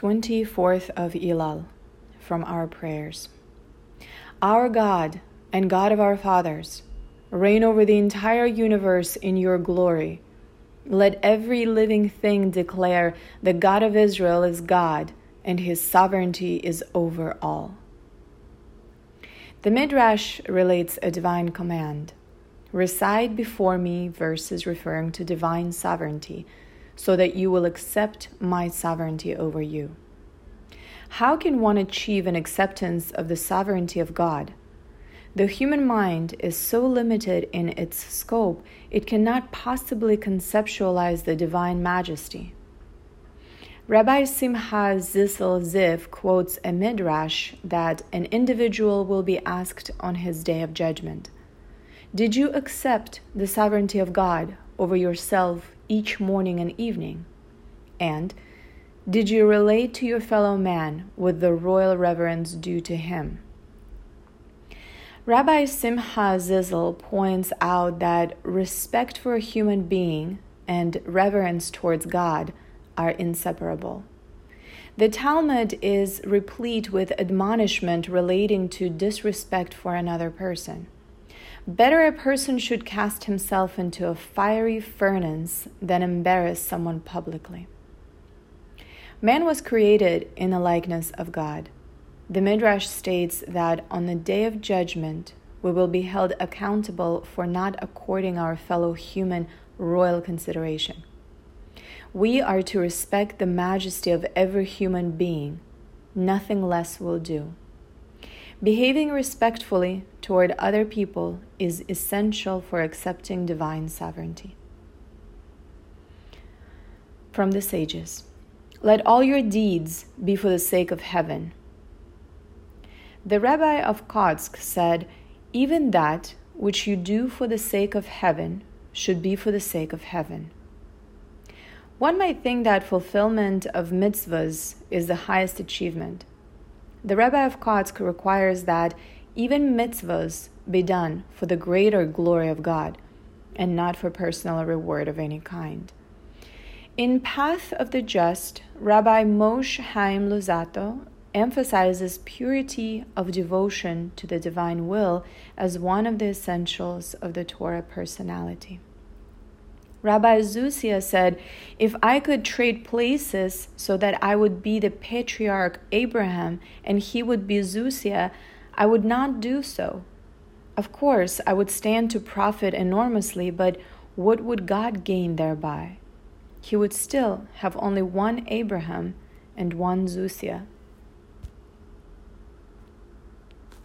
24th of Elul from our prayers. Our God and God of our fathers, reign over the entire universe in your glory. Let every living thing declare the God of Israel is God and his sovereignty is over all. The Midrash relates a divine command Recite before me verses referring to divine sovereignty, so that you will accept my sovereignty over you. How can one achieve an acceptance of the sovereignty of God? The human mind is so limited in its scope, it cannot possibly conceptualize the divine majesty. Rabbi Simcha Zissel Ziv quotes a midrash that an individual will be asked on his day of judgment. Did you accept the sovereignty of God over yourself each morning and evening? And did you relate to your fellow man with the royal reverence due to him? Rabbi Simcha Zissel points out that respect for a human being and reverence towards God are inseparable. The Talmud is replete with admonishment relating to disrespect for another person. Better a person should cast himself into a fiery furnace than embarrass someone publicly. Man was created in the likeness of God. The Midrash states that on the day of judgment, we will be held accountable for not according our fellow human royal consideration. We are to respect the majesty of every human being. Nothing less will do. Behaving respectfully toward other people is essential for accepting divine sovereignty. From the Sages Let all your deeds be for the sake of heaven. The rabbi of Kotsk said, Even that which you do for the sake of heaven should be for the sake of heaven. One might think that fulfillment of mitzvahs is the highest achievement. The Rabbi of Kotsk requires that even mitzvahs be done for the greater glory of God and not for personal reward of any kind. In Path of the Just, Rabbi Moshe Chaim Luzzatto emphasizes purity of devotion to the divine will as one of the essentials of the Torah personality. Rabbi Zusia said, If I could trade places so that I would be the patriarch Abraham and he would be Zusia, I would not do so. Of course, I would stand to profit enormously, but what would God gain thereby? He would still have only one Abraham and one Zusia